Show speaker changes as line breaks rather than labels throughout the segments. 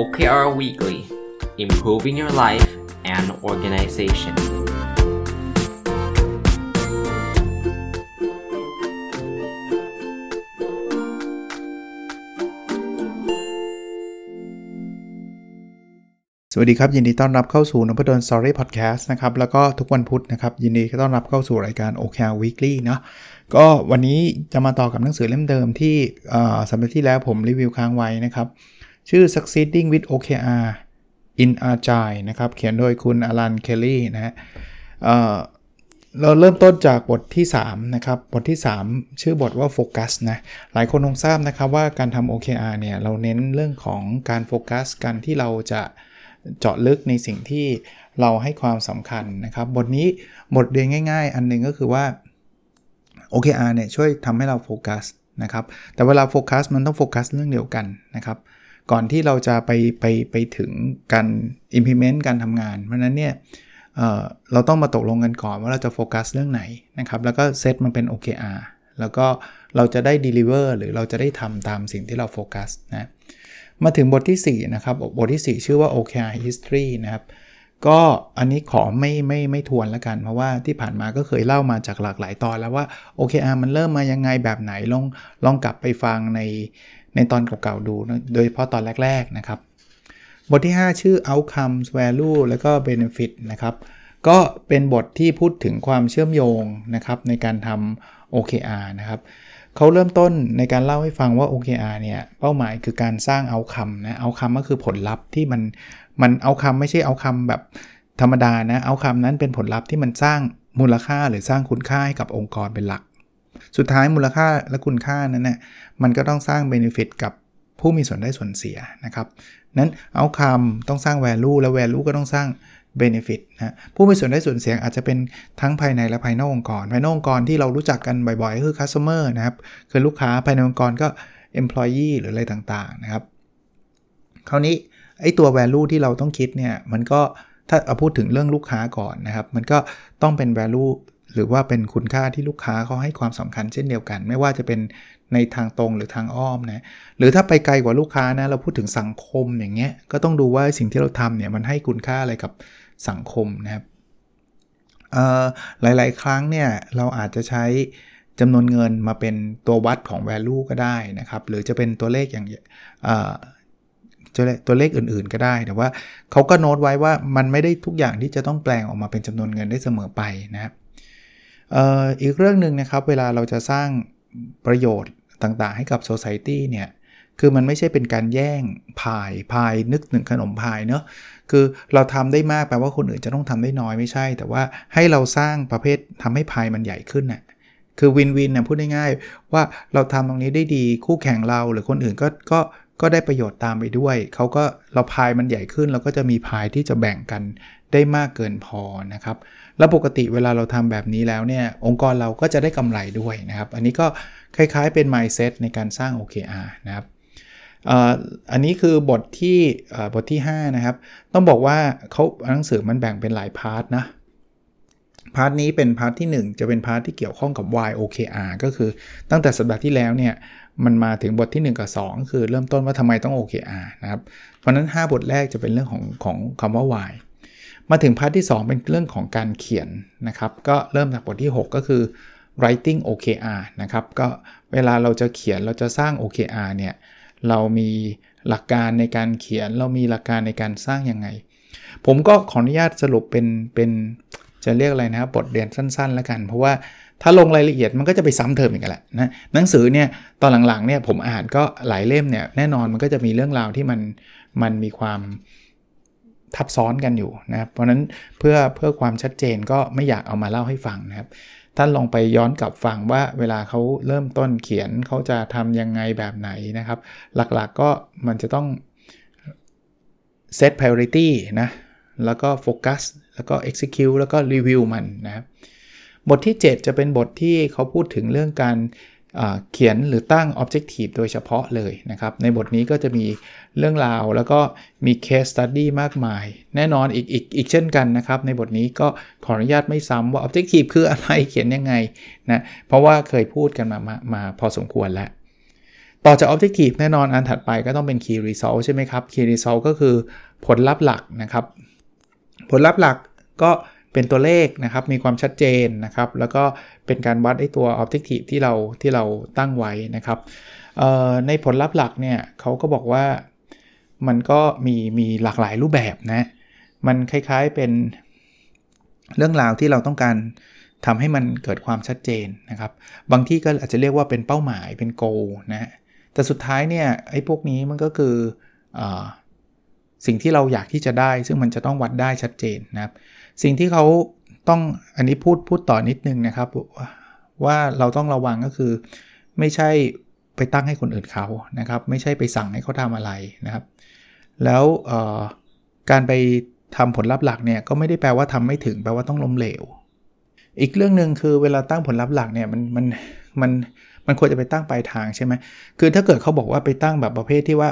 OKR Weekly Improving Your Life and Organization
สวัสดีครับ ยินดีต้อนรับเข้าสู่นพดลสอรี่พอดแคสต์นะครับ แล้วก็ทุกวันพุธนะครับ ยินดีต้อนรับเข้าสู่รายการ OKR Weekly เนะก็วันนี้จะมาต่อกับหนังสือเล่มเดิมที่สัปดาห์ที่แล้วผมรีวิวค้างไว้นะครับ ชื่อ Succeeding with OKR in Agile นะครับ เขียนโดยคุณอลันเคลลี่นะฮะเราเริ่มต้นจากบทที่ 3 นะครับ บทที่ 3 ชื่อบทว่าโฟกัสนะ หลายคนคงทราบนะครับว่าการทำ OKR เนี่ย เราเน้นเรื่องของการโฟกัสการที่เราจะเจาะลึกในสิ่งที่เราให้ความสำคัญนะครับ บทนี้บทเรียนง่าย ๆ อันนึงก็คือว่า OKR เนี่ยช่วยทำให้เราโฟกัสนะครับ แต่เวลาโฟกัสมันต้องโฟกัสเรื่องเดียวกันนะครับ ก่อนที่เราจะไปไปไปถึงการ implement การทำงาน เพราะนั้นเนี่ยเราต้องมาตกลงกันก่อนว่าเราจะโฟกัสเรื่องไหนนะครับ แล้วก็เซตมันเป็น OKR แล้วก็เราจะได้ deliver หรือเราจะได้ทำตามสิ่งที่เราโฟกัสนะมาถึงบทที่ 4 นะครับ บทที่ 4 ชื่อว่า OKR History นะครับ ก็อันนี้ขอไม่ไม่ไม่ทวนแล้วกัน เพราะว่าที่ผ่านมาก็เคยเล่ามาจากหลากหลายตอนแล้วว่า OKR มันเริ่มมายังไงแบบไหนลองลองกลับไปฟังใน ในตอนเก่าๆดูโดยเฉพาะตอนแรกๆนะครับ บทที่ 5 ชื่อ Outcomes Value แล้วก็ Benefit นะครับก็เป็นบทที่พูดถึงความเชื่อมโยงนะครับในการทำ OKR นะครับเขาเริ่มต้นในการเล่าให้ฟังว่า OKR เนี่ยเป้าหมายคือการสร้างเอาคำนะเอาคำก็คือผลลัพธ์ที่มันมันเอาคำไม่ใช่เอาคำแบบธรรมดานะเอาคำนั้นเป็นผลลัพธ์ที่มันสร้างมูลค่าหรือสร้างคุณค่าให้กับองค์กรเป็นหลัก สุดท้ายมูลค่าและคุณค่านั้นนะมันก็ต้องสร้างเบนฟิตกับผู้มีส่วนได้ส่วนเสียนะครับนั้นเอาคำต้องสร้าง value แล้ว value ก็ต้องสร้าง benefit นะผู้มีส่วนได้ส่วนเสียอาจจะเป็นทั้งภายในและภายนอกองค์กร ภายนอกองค์กรที่เรารู้จักกันบ่อยๆ คือ customer นะครับคือลูกค้าภายในองค์กรก็ employee หรืออะไรต่างๆนะครับ คราวนี้ไอ้ตัว value ที่เราต้องคิดเนี่ยมันก็ถ้าเอาพูดถึงเรื่องลูกค้าก่อนนะครับ มันก็ต้องเป็น value หรือว่าเป็นคุณค่าที่ลูกค้าเขาให้ความสำคัญเช่นเดียวกัน ไม่ว่าจะเป็นในทางตรงหรือทางอ้อมนะหรือถ้าไปไกลกว่าลูกค้านะเราพูดถึงสังคมอย่างเงี้ยก็ต้องดูว่าสิ่งที่เราทำเนี่ยมันให้คุณค่าอะไรกับสังคมนะครับหลาย ๆ ครั้งเนี่ยเราอาจจะใช้จำนวนเงินมาเป็นตัววัดของ value ก็ได้นะครับ หรือจะเป็นตัวเลขอย่างตัวเลขอื่น ๆ ก็ได้ แต่ว่าเขาก็โน้ตไว้ว่ามันไม่ได้ทุกอย่างที่จะต้องแปลงออกมาเป็นจำนวนเงินได้เสมอไปนะครับ อีกเรื่องหนึ่งนะครับ เวลาเราจะสร้างประโยชน์ต่างๆ ให้กับ society เนี่ยคือมันไม่ใช่เป็นการแย่งพายพายนึกหนึ่งขนมพายเนาะคือเราทำได้มากแปลว่าคนอื่นจะต้องทำได้น้อยไม่ใช่ แต่ว่าให้เราสร้างประเภททำให้พายมันใหญ่ขึ้นนะ่ะคือวินวินนะพูดง่ายๆว่าเราทำตรงนี้ได้ดีคู่แข่งเราหรือคนอื่นก็ก็ก็ได้ประโยชน์ตามไปด้วยเขาก็เราพายมันใหญ่ขึ้นเราก็จะมีพายที่จะแบ่งกัน ได้มากเกินพอนะครับแล้วปกติเวลาเราทำแบบนี้แล้วเนี่ยองค์กรเราก็จะได้กำไรด้วยนะครับ อันนี้ก็คล้ายๆเป็น mindset ในการสร้าง OKR นะครับอันนี้คือบทที่บทที่ 5 นะครับ ต้องบอกว่าเขาหนังสือมันแบ่งเป็นหลาย part นะ part นี้เป็น part ที่ 1 จะเป็น part ที่เกี่ยวข้องกับ Why OKR ก็คือตั้งแต่สัปดาห์ที่แล้วเนี่ยมันมาถึงบทที่ 1 กับ 2 คือเริ่มต้นว่าทำไมต้อง OKR นะครับ เพราะนั้น 5 บทแรกจะเป็นเรื่องของของคำว่า Y มาถึงพาร์ทที่ 2 เป็นเรื่องของการเขียนนะครับ ก็เริ่มจากบทที่ 6 ก็คือ writing OKR นะครับ ก็เวลาเราจะเขียนเราจะสร้าง OKR เนี่ย เรามีหลักการในการเขียน เรามีหลักการในการสร้างยังไง ผมก็ขออนุญาตสรุปเป็นเป็นจะเรียกอะไรนะครับบทเรียนสั้นๆ แล้วกัน เพราะว่าถ้าลงรายละเอียดมันก็จะไปซ้ำเติมอีกแหละนะหนังสือเนี่ยตอนหลังๆเนี่ยผมอ่านก็หลายเล่มเนี่ยแน่นอนมันก็จะมีเรื่องราวที่มันมันมีความ ทับซ้อนกันอยู่นะครับ เพราะนั้นเพื่อเพื่อความชัดเจนก็ไม่อยากเอามาเล่าให้ฟังนะครับ ท่านลองไปย้อนกลับฟังว่าเวลาเขาเริ่มต้นเขียนเขาจะทำยังไงแบบไหนนะครับ หลักๆกก็มันจะต้อง set priority นะ แล้วก็โฟกัสแล้วก็ execute แล้วก็ review มันนะครับบทที่ 7 จะเป็นบทที่เขาพูดถึงเรื่องการเขียนหรือตั้ง Objective โดยเฉพาะเลยนะครับ ในบทนี้ก็จะมี เรื่องราว แล้วก็มี Case Study มากมาย แน่นอนอีกอีกอีกเช่นกันนะครับ ในบทนี้ก็ขออนุญาตไม่ซ้ำว่า Objective คืออะไรเขียนยังไงนะเพราะว่าเคยพูดกันมามามาพอสมควรแล้ว ต่อจาก Objective แน่นอนอันถัดไปก็ต้องเป็น Key Result ใช่ไหมครับ Key Result ก็คือผลลัพธ์หลักนะครับ ผลลัพธ์หลักก็เป็นตัวเลขนะครับ มีความชัดเจนนะครับ แล้วก็เป็นการวัดไอ้ตัว Objective ที่เราที่เราตั้งไว้นะครับในผลลัพธ์หลักเนี่ยเขาก็บอกว่า มันก็มีมีหลากหลายรูปแบบนะ มันคล้ายๆเป็นเรื่องราวที่เราต้องการทำให้มันเกิดความชัดเจนนะครับ บางที่ก็อาจจะเรียกว่าเป็นเป้าหมายเป็นโกนะแต่สุดท้ายเนี่ยไอ้พวกนี้มันก็คืออสิ่งที่เราอยากที่จะได้ ซึ่งมันจะต้องวัดได้ชัดเจนนะครับ สิ่งที่เขาต้องอันนี้พูดพูดต่อนิดนึงนะครับ ว่าเราต้องระวังก็คือ ไม่ใช่ไปตั้งให้คนอื่นเขานะครับ ไม่ใช่ไปสั่งให้เขาทำอะไรนะครับ แล้วการไปทำผลลัพธ์หลักเนี่ยก็ไม่ได้แปลว่าทำไม่ถึงแปลว่าต้องล้มเหลว อีกเรื่องหนึ่งคือเวลาตั้งผลลัพธ์หลักเนี่ยมันมันมันมันควรจะไปตั้งปลายทางใช่ไหมคือถ้าเกิดเขาบอกว่าไปตั้งแบบประเภทที่ว่า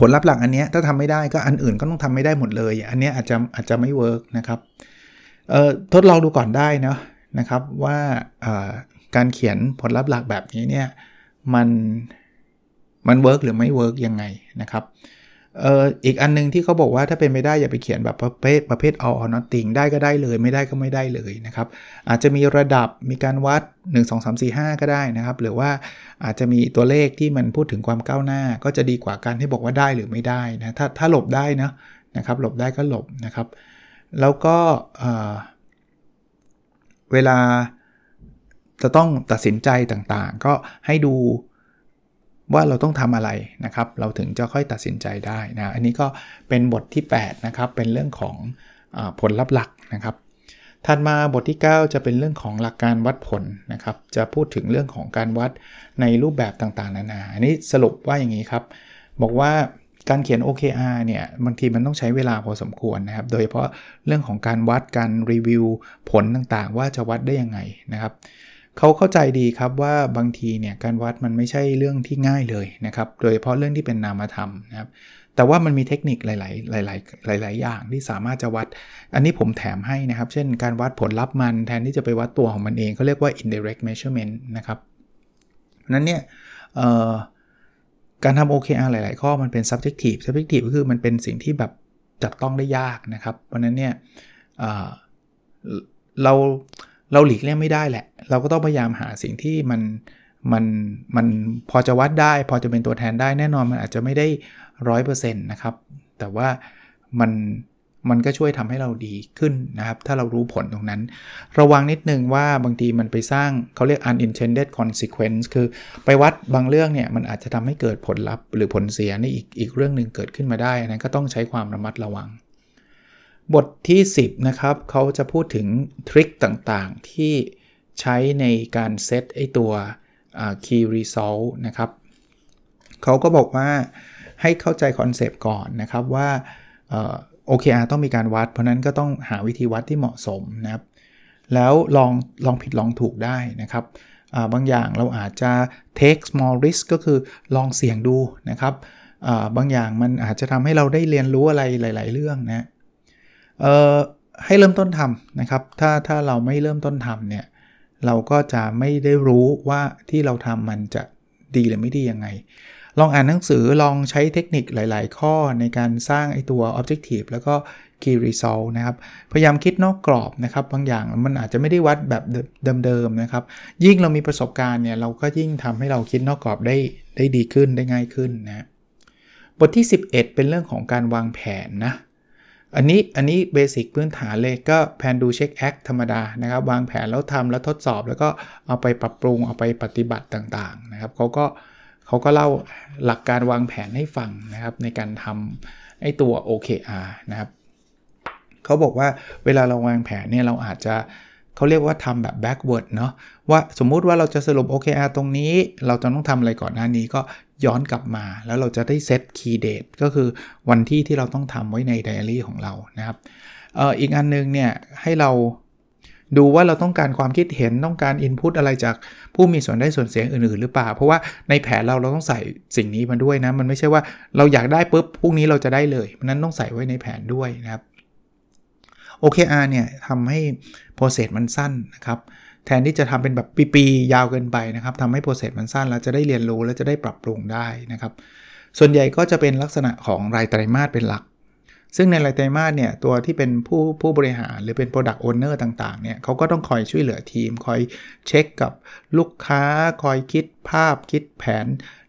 ผลลัพธ์หลักอันนี้ถ้าทำไม่ได้ก็อันอื่นก็ต้องทำไม่ได้หมดเลย อันนี้อาจจะอาจจะไม่เวิร์กนะครับเอ่อทดลองดูก่อนได้นะนะครับว่าการเขียนผลลัพธ์หลักแบบนี้เนี่ยมันมันเวิร์กหรือไม่เวิร์กยังไงนะครับเอ่ออีกอันนึงที่เขาบอกว่าถ้าเป็นไม่ได้อย่าไปเขียนแบบประเภทประเภท all or nothing ได้ก็ได้เลย ไม่ได้ก็ไม่ได้เลยนะครับ อาจจะมีระดับมีการวัด 1 2 3 4 5 ก็ได้นะครับ หรือว่าอาจจะมีตัวเลขที่มันพูดถึงความก้าวหน้า ก็จะดีกว่าการที่บอกว่าได้หรือไม่ได้นะถ้าถ้าหลบได้นะนะครับ หลบได้ก็หลบนะครับ แล้วก็เวลาจะต้องตัดสินใจต่างๆ ก็ให้ดู ว่าเราต้องทำอะไรนะครับ เราถึงจะค่อยตัดสินใจได้นะ อันนี้ก็เป็นบทที่ 8 นะครับ เป็นเรื่องของอผลลัพธ์หลักนะครับ ถัดมาบทที่ 9 จะเป็นเรื่องของหลักการวัดผลนะครับ จะพูดถึงเรื่องของการวัดในรูปแบบต่างๆ นานา อันนี้สรุปว่าอย่างนี้ครับ บอกว่าการเขียน OKR เนี่ยบางทีมันต้องใช้เวลาพอสมควรนะครับ โดยเฉพาะเรื่องของการวัดการรีวิวผลต่างๆ ว่าจะวัดได้ยังไงนะครับ เขาเข้าใจดีครับว่าบางทีเนี่ยการวัดมันไม่ใช่เรื่องที่ง่ายเลยนะครับ โดยเฉพาะเรื่องที่เป็นนามธรรมนะครับ แต่ว่ามันมีเทคนิคหลาย ๆ หลาย ๆ หลาย ๆ อย่างที่สามารถจะวัด อันนี้ผมแถมให้นะครับ เช่นการวัดผลลัพธ์มันแทนที่จะไปวัดตัวของมันเองเขาเรียกว่า indirect measurement นะครับนั้นเนี่ยการทำ OKR หลาย ๆ ข้อมันเป็น subjective subjective ก็คือมันเป็นสิ่งที่แบบจับต้องได้ยากนะครับ เพราะนั้นเนี่ยเรา เราหลีกเลี่ยงไม่ได้แหละ เราก็ต้องพยายามหาสิ่งที่มันมันมันพอจะวัดได้ พอจะเป็นตัวแทนได้แน่นอนมันอาจจะไม่ได้ร้อยเปอร์เซ็นต์นะครับ แต่ว่ามันมันก็ช่วยทำให้เราดีขึ้นนะครับ ถ้าเรารู้ผลตรงนั้น ระวังนิดนึงว่าบางทีมันไปสร้างเขาเรียก unintended consequence คือไปวัดบางเรื่องเนี่ย มันอาจจะทำให้เกิดผลลัพธ์หรือผลเสียในอีกอีกเรื่องหนึ่งเกิดขึ้นมาได้นั้นก็ต้องใช้ความระมัดระวัง บทที่ 10 นะครับเขาจะพูดถึงทริคต่างๆ ที่ใช้ในการเซตไอตัว key result นะครับเขาก็บอกว่าให้เข้าใจคอนเซปต์ก่อนนะครับว่า OKR ต้องมีการวัด เพราะนั้นก็ต้องหาวิธีวัดที่เหมาะสมนะครับ แล้วลองลองผิดลองถูกได้นะครับบางอย่างเราอาจจะ take small risk ก็คือลองเสี่ยงดูนะครับบางอย่างมันอาจจะทำให้เราได้เรียนรู้อะไรหลาย ๆ เรื่องนะ ให้เริ่มต้นทำนะครับ ถ้าถ้าเราไม่เริ่มต้นทำเนี่ย เราก็จะไม่ได้รู้ว่าที่เราทำมันจะดีหรือไม่ดียังไง ลองอ่านหนังสือลองใช้เทคนิคหลาย ๆ ข้อในการสร้างไอตัว Objective แล้วก็ Key Result นะครับ พยายามคิดนอกกรอบนะครับ บางอย่างมันอาจจะไม่ได้วัดแบบเดิม ๆ นะครับ ยิ่งเรามีประสบการณ์เนี่ย เราก็ยิ่งทำให้เราคิดนอกกรอบได้ได้ดีขึ้นได้ง่ายขึ้นนะ บทที่ 11 เป็นเรื่องของการวางแผนนะ อันนี้อันนี้เบสิกพื้นฐานเลยก็แผนดูเช็คแอคธรรมดานะครับ วางแผนแล้วทำแล้วทดสอบแล้วก็เอาไปปรับปรุงเอาไปปฏิบัติต่างๆนะครับเขาก็เขาก็เล่าหลักการวางแผนให้ฟังนะครับ ในการทำไอ้ตัว OKR นะครับเขาบอกว่าเวลาเราวางแผนเนี่ยเราอาจจะเขาเรียกว่าทำแบบ backward เนาะว่าสมมุติว่าเราจะสรุป OKR ตรงนี้ เราจะต้องทำอะไรก่อนหน้านี้ก็ ย้อนกลับมาแล้วเราจะได้เซต key date ก็คือวันที่ที่เราต้องทำไว้ในไดอารี่ของเรานะครับอออีกอันนึงเนี่ยให้เราดูว่าเราต้องการความคิดเห็นต้องการ input อะไรจากผู้มีส่วนได้ส่วนเสียงอื่นๆ หรือเปล่า เพราะว่าในแผนเราเราต้องใส่สิ่งนี้มาด้วยนะ มันไม่ใช่ว่าเราอยากได้ปุ๊บพรุ่งนี้เราจะได้เลยนั้นต้องใส่ไว้ในแผนด้วยนะครับ OKR เนี่ยทำให้ process มันสั้นนะครับ แทนที่จะทำเป็นแบบปีๆยาวเกินไปนะครับทำให้โปรเซสมันสั้นแล้วจะได้เรียนรู้แล้วจะได้ปรับปรุงได้นะครับส่วนใหญ่ก็จะเป็นลักษณะของรายไตรมาสเป็นหลัก ซึ่งในรายไตรมาสเนี่ยตัวที่เป็นผู้ผู้บริหารหรือเป็น Product Owner ต่างๆเนี่ยเขาก็ต้องคอยช่วยเหลือทีม คอยเช็คกับลูกค้า คอยคิดภาพคิดแผน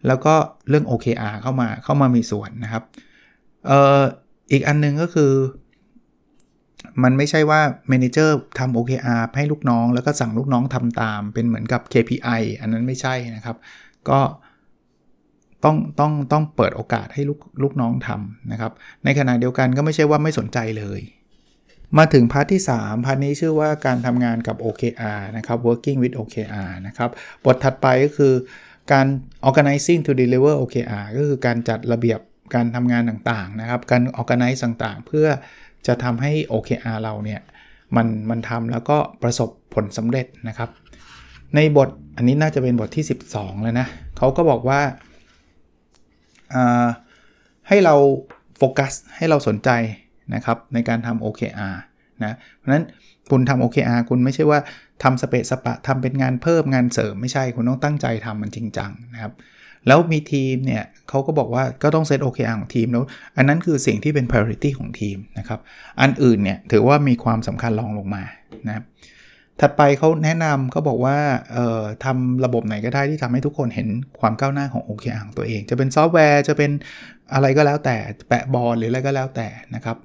แล้วก็เรื่อง OKR เข้ามาเข้ามามีส่วนนะครับเอ่ออีกอันนึงก็คือ มันไม่ใช่ว่าเมนเจอร์ทำ OKR ให้ลูกน้อง แล้วก็สั่งลูกน้องทำตาม เป็นเหมือนกับ KPI อันนั้นไม่ใช่นะครับ ก็ต้องต้องต้องเปิดโอกาสให้ลูกลูกน้องทำนะครับ ในขณะเดียวกันก็ไม่ใช่ว่าไม่สนใจเลย มาถึง part ที่ 3 part นี้ชื่อว่าการทำงานกับ OKR นะครับ working with OKR นะครับ บทถัดไปก็คือการ organizing to deliver OKR ก็คือการจัดระเบียบการทำงานต่างๆนะครับ การ organize ต่างๆ เพื่อ จะทำให้ OKR เราเนี่ยมันมันทำแล้วก็ประสบผลสำเร็จนะครับ ในบทอันนี้น่าจะเป็นบทที่ 12 แล้วนะเขาก็บอกว่าให้เราโฟกัสให้เราสนใจนะครับในการทำ OKR นะเพราะฉะนั้นคุณทำ OKR คุณไม่ใช่ว่าทำสเปซสปะทำเป็นงานเพิ่มงานเสริมไม่ใช่คุณต้องตั้งใจทำมันจริงจังนะครับ แล้วมีทีมเนี่ยเขาก็บอกว่าก็ต้องเซต OKR ของทีมแล้วอันนั้นคือสิ่งที่เป็น priority ของทีมนะครับ อันอื่นเนี่ยถือว่ามีความสำคัญรองลงมานะครับถัดไปเขาแนะนำเขาบอกว่าเอ่อทำระบบไหนก็ได้ที่ทำให้ทุกคนเห็นความก้าวหน้าของ OKR ของตัวเอง จะเป็นซอฟต์แวร์จะเป็นอะไรก็แล้วแต่แปะบอร์ดหรืออะไรก็แล้วแต่นะครับ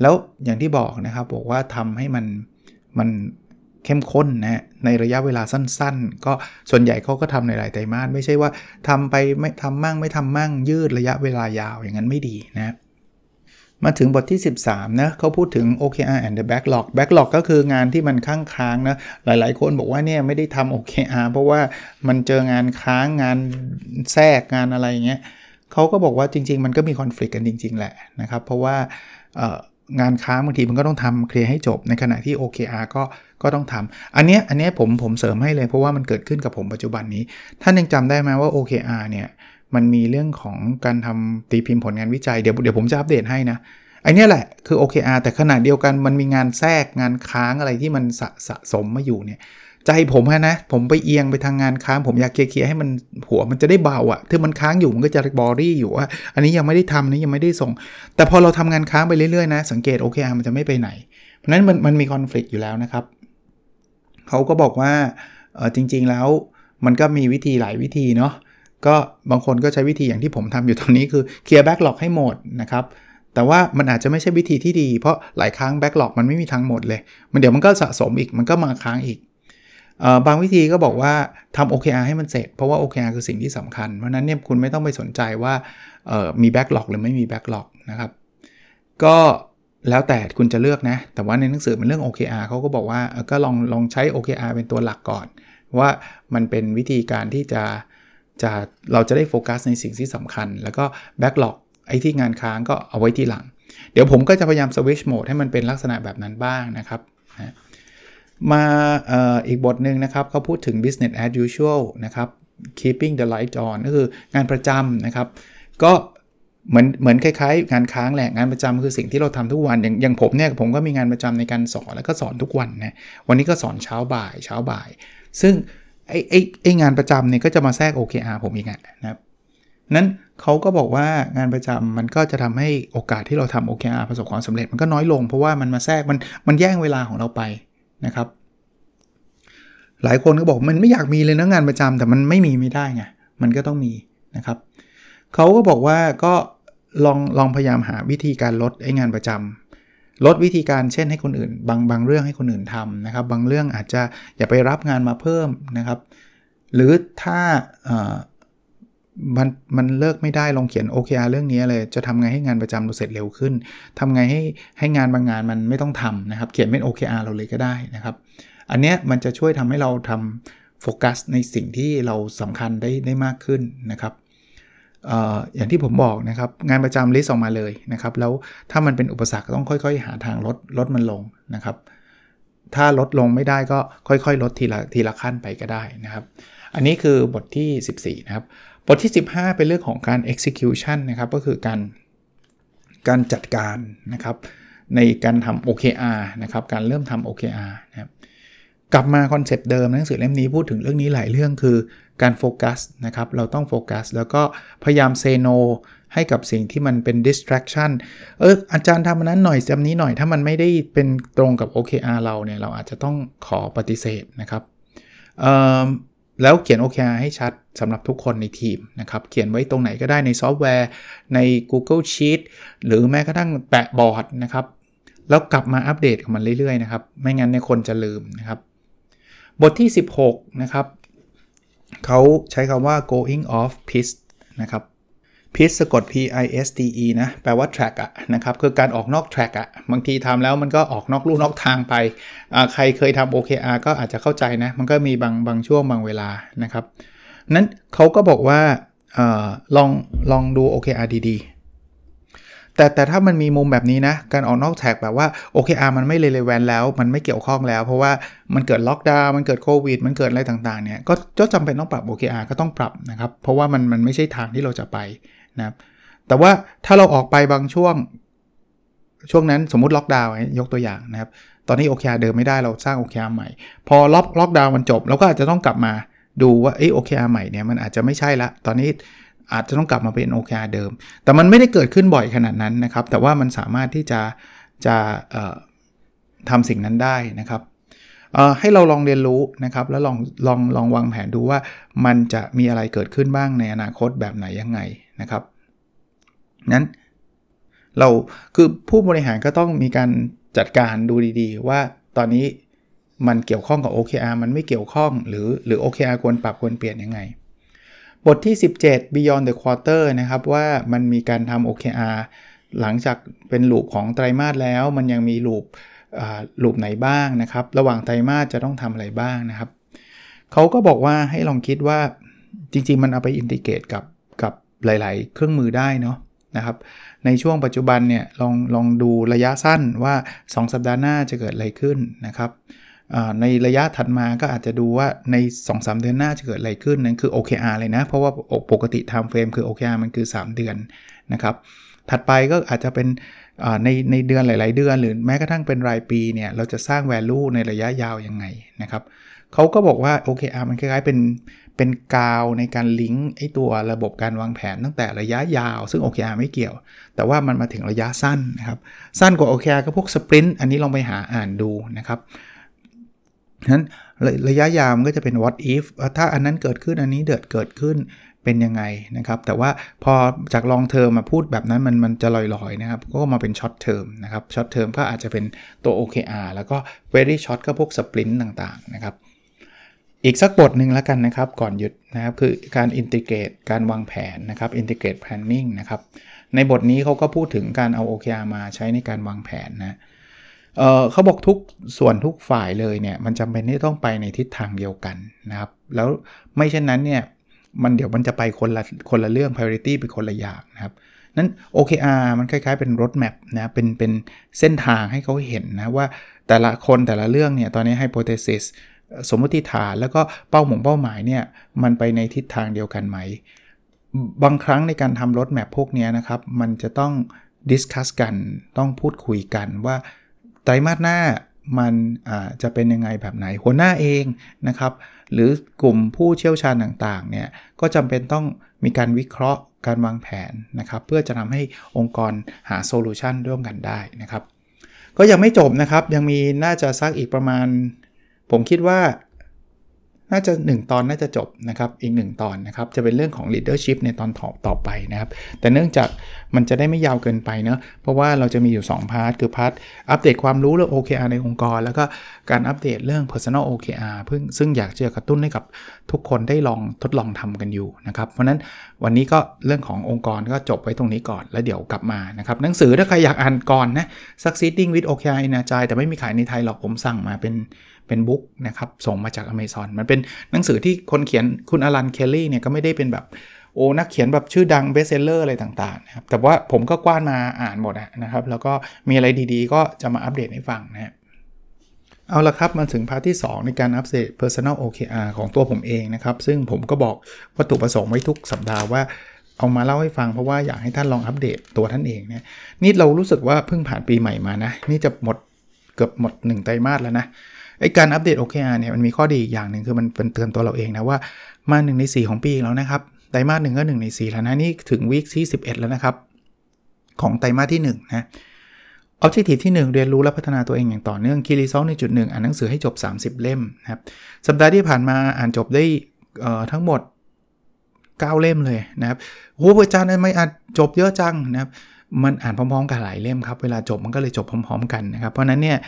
แล้วอย่างที่บอกนะครับบอกว่าทำให้มันมัน เข้มข้นนะฮะในระยะเวลาสั้นๆ ก็ส่วนใหญ่เขาก็ทำในหลายไตรมาสไม่ใช่ว่าทำไปไม่ทำมั่งไม่ทำมั่งยืดระยะเวลายาวอย่างนั้นไม่ดีนะมาถึงบทที่ 13นะเขาพูดถึง OKR and the backlog backlog ก็คืองานที่มันค้างค้างนะหลายๆ คนบอกว่าเนี่ยไม่ได้ทำ OKR เพราะว่ามันเจองานค้างงานแทรกงานอะไรเงี้ยเขาก็บอกว่าจริง ๆ มันก็มีคอน FLICT กันจริง ๆ แหละนะครับ เพราะว่างานค้างบางทีมันก็ต้องทำเคลียร์ให้จบในขณะที่ OKR ก็ ก็ต้องทำอันเนี้ยอันเนี้ยผมผมเสริมให้เลยเพราะว่ามันเกิดขึ้นกับผมปัจจุบันนี้ ท่านยังจำได้ไหมว่า OKR เนี่ยมันมีเรื่องของการทำตีพิมพ์ผลงานวิจัยเดี๋ยวเดี๋ยวผมจะอัปเดตให้นะไอเนี้ยแหละคือ OKR แต่ขณะเดียวกันมันมีงานแทรกงานค้างอะไรที่มันสะสะสมมาอยู่เนี่ยใจผมนะ ผมไปเอียงไปทางงานค้าง ผมอยากเคลียร์ให้มันหัวมันจะได้เบาอะถ้ามันค้างอยู่มันก็จะบอรี่อยู่ว่าอันนี้ยังไม่ได้ทำนี้ยังไม่ได้ส่ง แต่พอเราทำงานค้างไปเรื่อยๆนะ สังเกต OKR มันจะไม่ไปไหน เพราะนั้นมันมันมีคอน FLICT อยู่แล้วนะครับ เขาก็บอกว่าเออจริง ๆแล้วมันก็มีวิธีหลายวิธีเนาะก็บางคนก็ใช้วิธีอย่างที่ผมทำอยู่ตอนนี้คือเคลียร์ backlog ให้หมดนะครับแต่ว่ามันอาจจะไม่ใช่วิธีที่ดี เพราะหลายครั้ง backlog มันไม่มีทางหมดเลย มันเดี๋ยวมันก็สะสมอีกมันก็มาค้างอีกบางวิธีก็บอกว่าทำ OKR ให้มันเสร็จ เพราะว่า OKR คือสิ่งที่สำคัญ เพราะนั้นเนี่ยคุณไม่ต้องไปสนใจว่ามี backlog หรือไม่มี backlog นะครับ ก็ แล้วแต่คุณจะเลือกนะ แต่ว่าในหนังสือมันเรื่อง OKR เขาก็บอกว่าก็ลองลองใช้ OKR เป็นตัวหลักก่อน ว่ามันเป็นวิธีการที่จะจะเราจะได้โฟกัสในสิ่งที่สำคัญ แล้วก็แบ็กหลอกไอ้ที่งานค้างก็เอาไว้ที่หลัง เดี๋ยวผมก็จะพยายามสวิชโหมดให้มันเป็นลักษณะแบบนั้นบ้างนะครับนะมาออีกบทหนึ่งนะครับเขาพูดถึง business as usual นะครับ keeping the light on ก็คืองานประจำนะครับ ก็ เหมือนเหมือนคล้ายๆ งานค้างแหละงานประจำคือสิ่งที่เราทำทุกวันอย่างอย่างผมเนี่ยผมก็มีงานประจำในการสอนแล้วก็สอนทุกวันนะวันนี้ก็สอนเช้าบ่ายเช้าบ่าย ซึ่งไอ้ไอ้ไอ้งานประจำเนี่ยก็จะมาแทรก OKR ผมอีกนะครับนั้นเขาก็บอกว่างานประจำมันก็จะทำให้โอกาสที่เราทำ OKR ประสบความสำเร็จมันก็น้อยลง เพราะว่ามันมาแทรกมันมันแย่งเวลาของเราไปนะครับ หลายคนก็บอกมันไม่อยากมีเลยนะงานประจำแต่มันไม่มีไม่ได้ไงมันก็ต้องมีนะครับ เขาก็บอกว่าก็ลองลองพยายามหาวิธีการลดไอ้งานประจำลดวิธีการเช่นให้คนอื่น บางบางเรื่องให้คนอื่นทำนะครับ บางเรื่องอาจจะอย่าไปรับงานมาเพิ่มนะครับ หรือถ้ามันมันเลิกไม่ได้ลองเขียน OKR เรื่องนี้เลย จะทำไงให้งานประจำเราเสร็จเร็วขึ้นทำไงให้ให้งานบางงานมันไม่ต้องทำนะครับ เขียนเป็น OKR เราเลยก็ได้นะครับ อันเนี้ยมันจะช่วยทำให้เราทำโฟกัสในสิ่งที่เราสำคัญได้ได้มากขึ้นนะครับ อย่างที่ผมบอกนะครับ งานประจำลิสต์ออกมาเลยนะครับ แล้วถ้ามันเป็นอุปสรรคต้องค่อยๆ หาทางลดลดมันลงนะครับ ถ้าลดลงไม่ได้ก็ค่อยๆ ลดทีละทีละขั้นไปก็ได้นะครับ อันนี้คือบทที่ 14 นะครับ บทที่ 15 เป็นเรื่องของการ execution นะครับ ก็คือการการจัดการนะครับ ในการทำ OKR นะครับ การเริ่มทำ OKR นะครับ กลับมาคอนเซปต์เดิมหนังสือเล่มนี้พูดถึงเรื่องนี้หลายเรื่องคือการโฟกัสนะครับ เราต้องโฟกัส แล้วก็พยายาม say no ให้กับสิ่งที่มันเป็น distraction เอออาจารย์ทำอันนั้นหน่อยทำนี้หน่อยถ้ามันไม่ได้เป็นตรงกับ OKR เราเนี่ย เราอาจจะต้องขอปฏิเสธนะครับแล้วเขียน OKR ให้ชัดสำหรับทุกคนในทีมนะครับ เขียนไว้ตรงไหนก็ได้ในซอฟต์แวร์ ใน Google Sheet หรือแม้กระทั่งแปะบอร์ดนะครับ แล้วกลับมาอัปเดตกับมันเรื่อยๆนะครับ ไม่งั้นในคนจะลืมนะครับ บทที่ 16 นะครับเขาใช้คำว่า going off piste นะครับ piste สะกด p i s t e นะ แปลว่า track อะนะครับ คือการออกนอก track อะบางทีทำแล้วมันก็ออกนอกลู่นอกทางไป ใครเคยทำ OKR ก็อาจจะเข้าใจนะ มันก็มีบางบางช่วงบางเวลานะครับ นั้นเขาก็บอกว่าอลองลองดู OKR ดีๆ แต่แต่ถ้ามันมีมุมแบบนี้นะ การออกนอกแท็กแบบว่า OKR มันไม่เลเวนแล้ว มันไม่เกี่ยวข้องแล้ว เพราะว่ามันเกิดล็อกดาวน์มันเกิดโควิด มันเกิดอะไรต่างๆเนี่ยก็ก็จำเป็นต้องปรับ OKR ก็ต้องปรับนะครับ เพราะว่ามันมันไม่ใช่ทางที่เราจะไปนะครับแต่ว่าถ้าเราออกไปบางช่วง ช่วงนั้นสมมุติล็อกดาวน์ยกตัวอย่างนะครับ ตอนนี้ OKR เดิมไม่ได้เราสร้าง OKR ใหม่ พอล็อกล็อกดาวน์มันจบเราก็อาจจะต้องกลับมาดูว่าเออ OKR ใหม่เนี่ยมันอาจจะไม่ใช่ละตอนนี้ อาจจะต้องกลับมาเป็น OKR เดิม แต่มันไม่ได้เกิดขึ้นบ่อยขนาดนั้นนะครับ แต่ว่ามันสามารถที่จะจะทำสิ่งนั้นได้นะครับให้เราลองเรียนรู้นะครับ แล้วลองลองลองวางแผนดูว่ามันจะมีอะไรเกิดขึ้นบ้างในอนาคตแบบไหนยังไงนะครับนั้นเราคือผู้บริหารก็ต้องมีการจัดการดูดีๆ ว่าตอนนี้มันเกี่ยวข้องกับ OKR มันไม่เกี่ยวข้องหรือหรือ OKR ควรปรับควรเปลี่ยนยังไง บทที่ 17 Beyond the Quarter นะครับว่ามันมีการทำ OKR หลังจากเป็นลูปของไตรมาสแล้ว มันยังมีลูปลูปไหนบ้างนะครับ ระหว่างไตรมาสจะต้องทำอะไรบ้างนะครับเขาก็บอกว่าให้ลองคิดว่าจริงๆ มันเอาไปอินทิเกรตกับกับหลาย ๆ เครื่องมือได้เนาะนะครับ ในช่วงปัจจุบันเนี่ยลองลองดูระยะสั้นว่า 2 สัปดาห์หน้าจะเกิดอะไรขึ้นนะครับ ในระยะถัดมาก็อาจจะดูว่าใน 2-3 เดือนหน้าจะเกิดอะไรขึ้นนั่นคือ OKR เลยนะ เพราะว่าปกติ time frame คือ OKR มันคือ 3 เดือนนะครับถัดไปก็อาจจะเป็นในในเดือนหลาย ๆ เดือน หรือแม้กระทั่งเป็นรายปีเนี่ยเราจะสร้าง value ในระยะยาวยังไงนะครับเขาก็บอกว่า OKR มันคล้ายๆเป็นเป็นกาวในการลิงก์ไอตัวระบบการวางแผนตั้งแต่ระยะยาว ซึ่ง OKR ไม่เกี่ยว แต่ว่ามันมาถึงระยะสั้นนะครับ สั้นกว่า OKR ก็พวก sprint อันนี้ลองไปหาอ่านดูนะครับ นั้นระยะยาวมันก็จะเป็น what if ถ้าอันนั้นเกิดขึ้นอันนี้เดือดเกิดขึ้นเป็นยังไงนะครับ แต่ว่าพอจาก long term มาพูดแบบนั้นมันมันจะลอยๆนะครับ ก็มาเป็น short term นะครับ short term ก็อาจจะเป็นตัว OKR แล้วก็ very short ก็พวก sprint ต่างๆนะครับ อีกสักบทหนึ่งแล้วกันนะครับ ก่อนหยุดนะครับคือการอินทิเกรตการวางแผนนะครับอินทิเกรต planning นะครับในบทนี้เขาก็พูดถึงการเอา OKR มาใช้ในการวางแผนนะ เเขาบอกทุกส่วนทุกฝ่ายเลยเนี่ยมันจำเป็นที่ต้องไปในทิศทางเดียวกันนะครับ แล้วไม่เช่นนั้นเนี่ยมันเดี๋ยวมันจะไปคนละคนละเรื่อง priority เป็นคนละอย่างนะครับนั้น OKR มันคล้ายๆเป็นรถแมพนะเป็นเป็นเส้นทางให้เขาเห็นนะว่าแต่ละคนแต่ละเรื่องเนี่ยตอนนี้ hypothesis สมมติฐานแล้วก็เป้าหมงเป้าหมายเนี่ยมันไปในทิศทางเดียวกันไหม บางครั้งในการทำ roadmap พวกนี้นะครับ มันจะต้อง discuss กันต้องพูดคุยกันว่า ไตรมาสหน้ามันจะเป็นยังไงแบบไหนหัวหน้าเองนะครับ หรือกลุ่มผู้เชี่ยวชาญต่างๆเนี่ยก็จำเป็นต้องมีการวิเคราะห์การวางแผนนะครับ เพื่อจะทำให้องค์กรหาโซลูชันร่วมกันได้นะครับ ก็ยังไม่จบนะครับ ยังมีน่าจะซักอีกประมาณ ผมคิดว่าน่าจะ 1 ตอนน่าจะจบนะครับ อีก 1 ตอนนะครับ จะเป็นเรื่องของ leadership ในตอนต่อต่อไปนะครับ แต่เนื่องจาก มันจะได้ไม่ยาวเกินไปเนะเพราะว่าเราจะมีอยู่ 2 part คือ part อัปเดตความรู้เรื่อง OKR ในองค์กร แล้วก็การอัปเดตเรื่อง personal OKR เพิ่งซึ่งอยากจะกระตุ้นให้กับทุกคนได้ลองทดลองทำกันอยู่นะครับ เพราะนั้นวันนี้ก็เรื่องขององค์กรก็จบไว้ตรงนี้ก่อนแล้วเดี๋ยวกลับมานะครับหนังสือถ้าใครอยากอ่านก่อนนะ succeeding with OKR in Agile แต่ไม่มีขายในไทยหรอกผมสั่งมาเป็นเป็น book นะครับส่งมาจาก Amazon มันเป็นหนังสือที่คนเขียนคุณอลันเคลลี่เนี่ยก็ไม่ได้เป็นแบบ โอ้นักเขียนแบบชื่อดัง best seller อะไรต่างๆนะครับแต่ว่าผมก็กว้านมาอ่านหมดนะครับ แล้วก็มีอะไรดีๆ ก็จะมาอัปเดตให้ฟังนะเอาละครับมาถึง part ที่ 2 ในการอัปเดต Personal OKR ของตัวผมเองนะครับ ซึ่งผมก็บอกวัตถุประสงค์ไว้ทุกสัปดาห์ว่าเอามาเล่าให้ฟังเพราะว่าอยากให้ท่านลองอัปเดตตัวท่านเองเนี่ยนี่เรารู้สึกว่าเพิ่งผ่านปีใหม่มานะ นี่จะหมดเกือบหมด 1 ไตรมาสแล้วนะไอการอัปเดต OKR เนี่ยมันมีข้อดีอย่างหนึ่งคือมันเป็นเตือนตัวเราเองนะว่ามา1ใน 4 ของปีแล้วนะครับ ไตรมาสหนึ่งก็1ใน4แล้วนะนี่ถึงวีคที่ 11 แล้วนะครับ ของไตรมาสที่ 1 นะออบเจกตีที่ 1 เรียนรู้และพัฒนาตัวเองอย่างต่อเนื่องคีรีซอลในจุดหนึ่งอ่านหนังสือให้จบ 30 เล่มนะครับสัปดาห์ที่ผ่านมาอ่านจบได้ทั้งหมด 9 เล่มเลยนะครับโอ้อาจารย์ทำไมอ่านจบเยอะจังนะครับมันอ่านพร้อมๆ กันหลายเล่มครับ เวลาจบมันก็เลยจบพร้อม ๆ กันนะครับ เพราะนั้นเนี่ย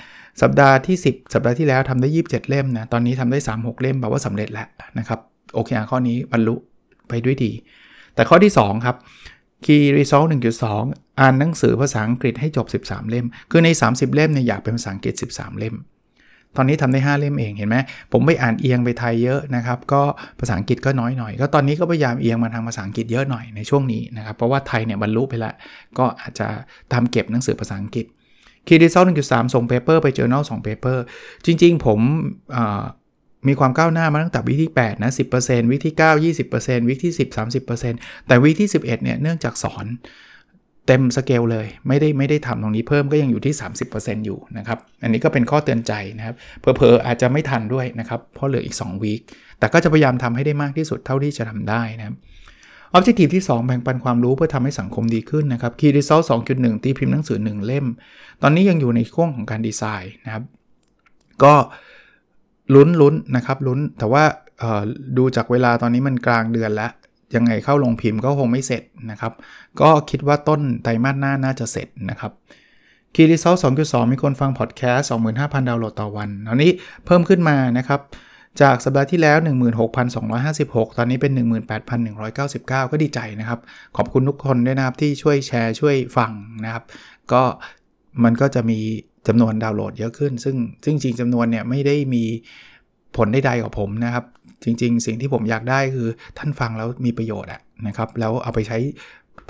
สัปดาห์ที่ 10 สัปดาห์ที่แล้วทำได้ 27 เล่มนะ ตอนนี้ทำได้ 36 เล่มแปลว่าสำเร็จแล้วนะครับ โอเคข้อนี้บรรลุ ไปด้วยดี แต่ข้อที่ 2 ครับ Key Result 1.2 อ่านหนังสือภาษาอังกฤษให้จบ 13 เล่ม คือใน 30 เล่มเนี่ยอยากเป็นภาษาอังกฤษ 13 เล่ม ตอนนี้ทำได้ 5 เล่มเองเห็นไหมผมไปอ่านเอียงไปไทยเยอะนะครับ ก็ภาษาอังกฤษก็น้อยหน่อย ก็ตอนนี้ก็พยายามเอียงมาทางภาษาอังกฤษเยอะหน่อยในช่วงนี้นะครับ เพราะว่าไทยเนี่ยบรรลุไปแล้วก็อาจจะทำเก็บหนังสือภาษาอังกฤษ key result 1.3ส่ง paper ไปเจอ journal 2 paper จริง ๆ ผม มีความก้าวหน้ามาตั้งแต่วิที่8นะ10%วิที่ 9 20%วิที่ 10 30%แต่วิที่ 11เนี่ยเนื่องจากสอนเต็มสเกลเลย ไม่ได้ไม่ได้ทำตรงนี้เพิ่มก็ยังอยู่ที่ 30%อยู่นะครับ อันนี้ก็เป็นข้อเตือนใจนะครับเพอเพออาจจะไม่ทันด้วยนะครับ เพราะเหลืออีก2วีคแต่ก็จะพยายามทำให้ได้มากที่สุดเท่าที่จะทำได้นะครับออบเจกตีที่ 2 แบ่งปันความรู้เพื่อทำให้สังคมดีขึ้นนะครับ Key Result 2.1ตีพิมพ์หนังสือ 1 เล่ม ตอนนี้ยังอยู่ในช่วงของการดีไซน์นะครับ ก็ ลุ้นลุ้นนะครับลุ้นแต่ว่าดูจากเวลาตอนนี้มันกลางเดือนแล้ว ยังไงเข้าลงพิมพ์ก็คงไม่เสร็จนะครับ ก็คิดว่าต้นไตรมาสหน้าน่าจะเสร็จนะครับ Key Result 2.2มีคนฟังพอดแคสต์25,000ดาวน์โหลดต่อวันตอนนี้เพิ่มขึ้นมานะครับ จากสัปดาห์ที่แล้ว 16,256 ตอนนี้เป็น 18,199 ก็ดีใจนะครับ ขอบคุณทุกคนด้วยนะครับที่ช่วยแชร์ช่วยฟังนะครับ ก็มันก็จะมี จำนวนดาวน์โหลดเยอะขึ้น ซึ่งซึ่งจริงจำนวนเนี่ยไม่ได้มีผลใดๆกับผมนะครับ จริง ๆ สิ่งที่ผมอยากได้คือท่านฟังแล้วมีประโยชน์อะนะครับ แล้วเอาไปใช้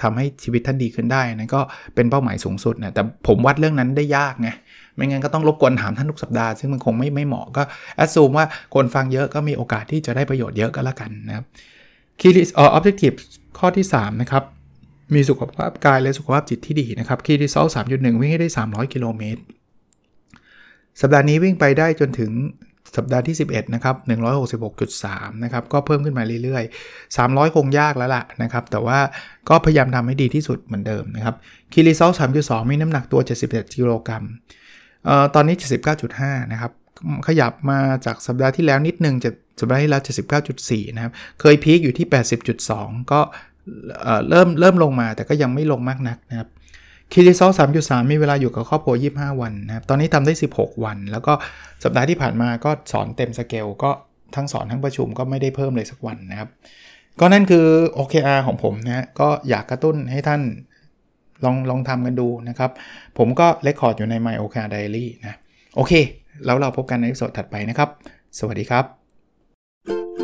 ทำให้ชีวิตท่านดีขึ้นได้นั่นก็เป็นเป้าหมายสูงสุดนะแต่ผมวัดเรื่องนั้นได้ยากไงไม่งั้นก็ต้องรบกวนถามท่านทุกสัปดาห์ซึ่งมันคงไม่ไม่เหมาะก็ assume ว่าคนฟังเยอะก็มีโอกาสที่จะได้ประโยชน์เยอะก็แล้วกันนะครับ key objective ข้อที่ 3 นะครับ มีสุขภาพกายและสุขภาพจิตที่ดีนะครับ key result สามจุดหนึ่งวิ่งให้ได้ 300 กิโลเมตร สัปดาห์นี้วิ่งไปได้จนถึงสัปดาห์ที่ 11 นะครับ 166.3 นะครับ ก็เพิ่มขึ้นมาเรื่อยๆ 300 คงยากแล้วล่ะนะครับ แต่ว่าก็พยายามทำให้ดีที่สุดเหมือนเดิมนะครับคีรีซอล3.2 มีน้ำหนักตัว 77กิโลกรัมเอ่อตอนนี้ 79.5 นะครับ ขยับมาจากสัปดาห์ที่แล้วนิดนึงจะสัปดาห์ที่แล้ว 79.4 นะครับ เคยพีคอยู่ที่ 80.2 ก็เริ่มเริ่มลงมาแต่ก็ยังไม่ลงมากนักนะครับ key result 3.3มีเวลาอยู่กับครอบครัว 25 วันนะครับตอนนี้ทำได้ 16 วัน แล้วก็สัปดาห์ที่ผ่านมาก็สอนเต็มสเกลก็ทั้งสอนทั้งประชุมก็ไม่ได้เพิ่มเลยสักวันนะครับ ก็นั่นคือ OKR ของผมนะก็อยากกระตุ้นให้ท่านลองลองทำกันดูนะครับ ผมก็ record อยู่ใน My OKR Diary นะ โอเค แล้วเราพบกันในสัปดาห์ถัดไปนะครับ สวัสดีครับ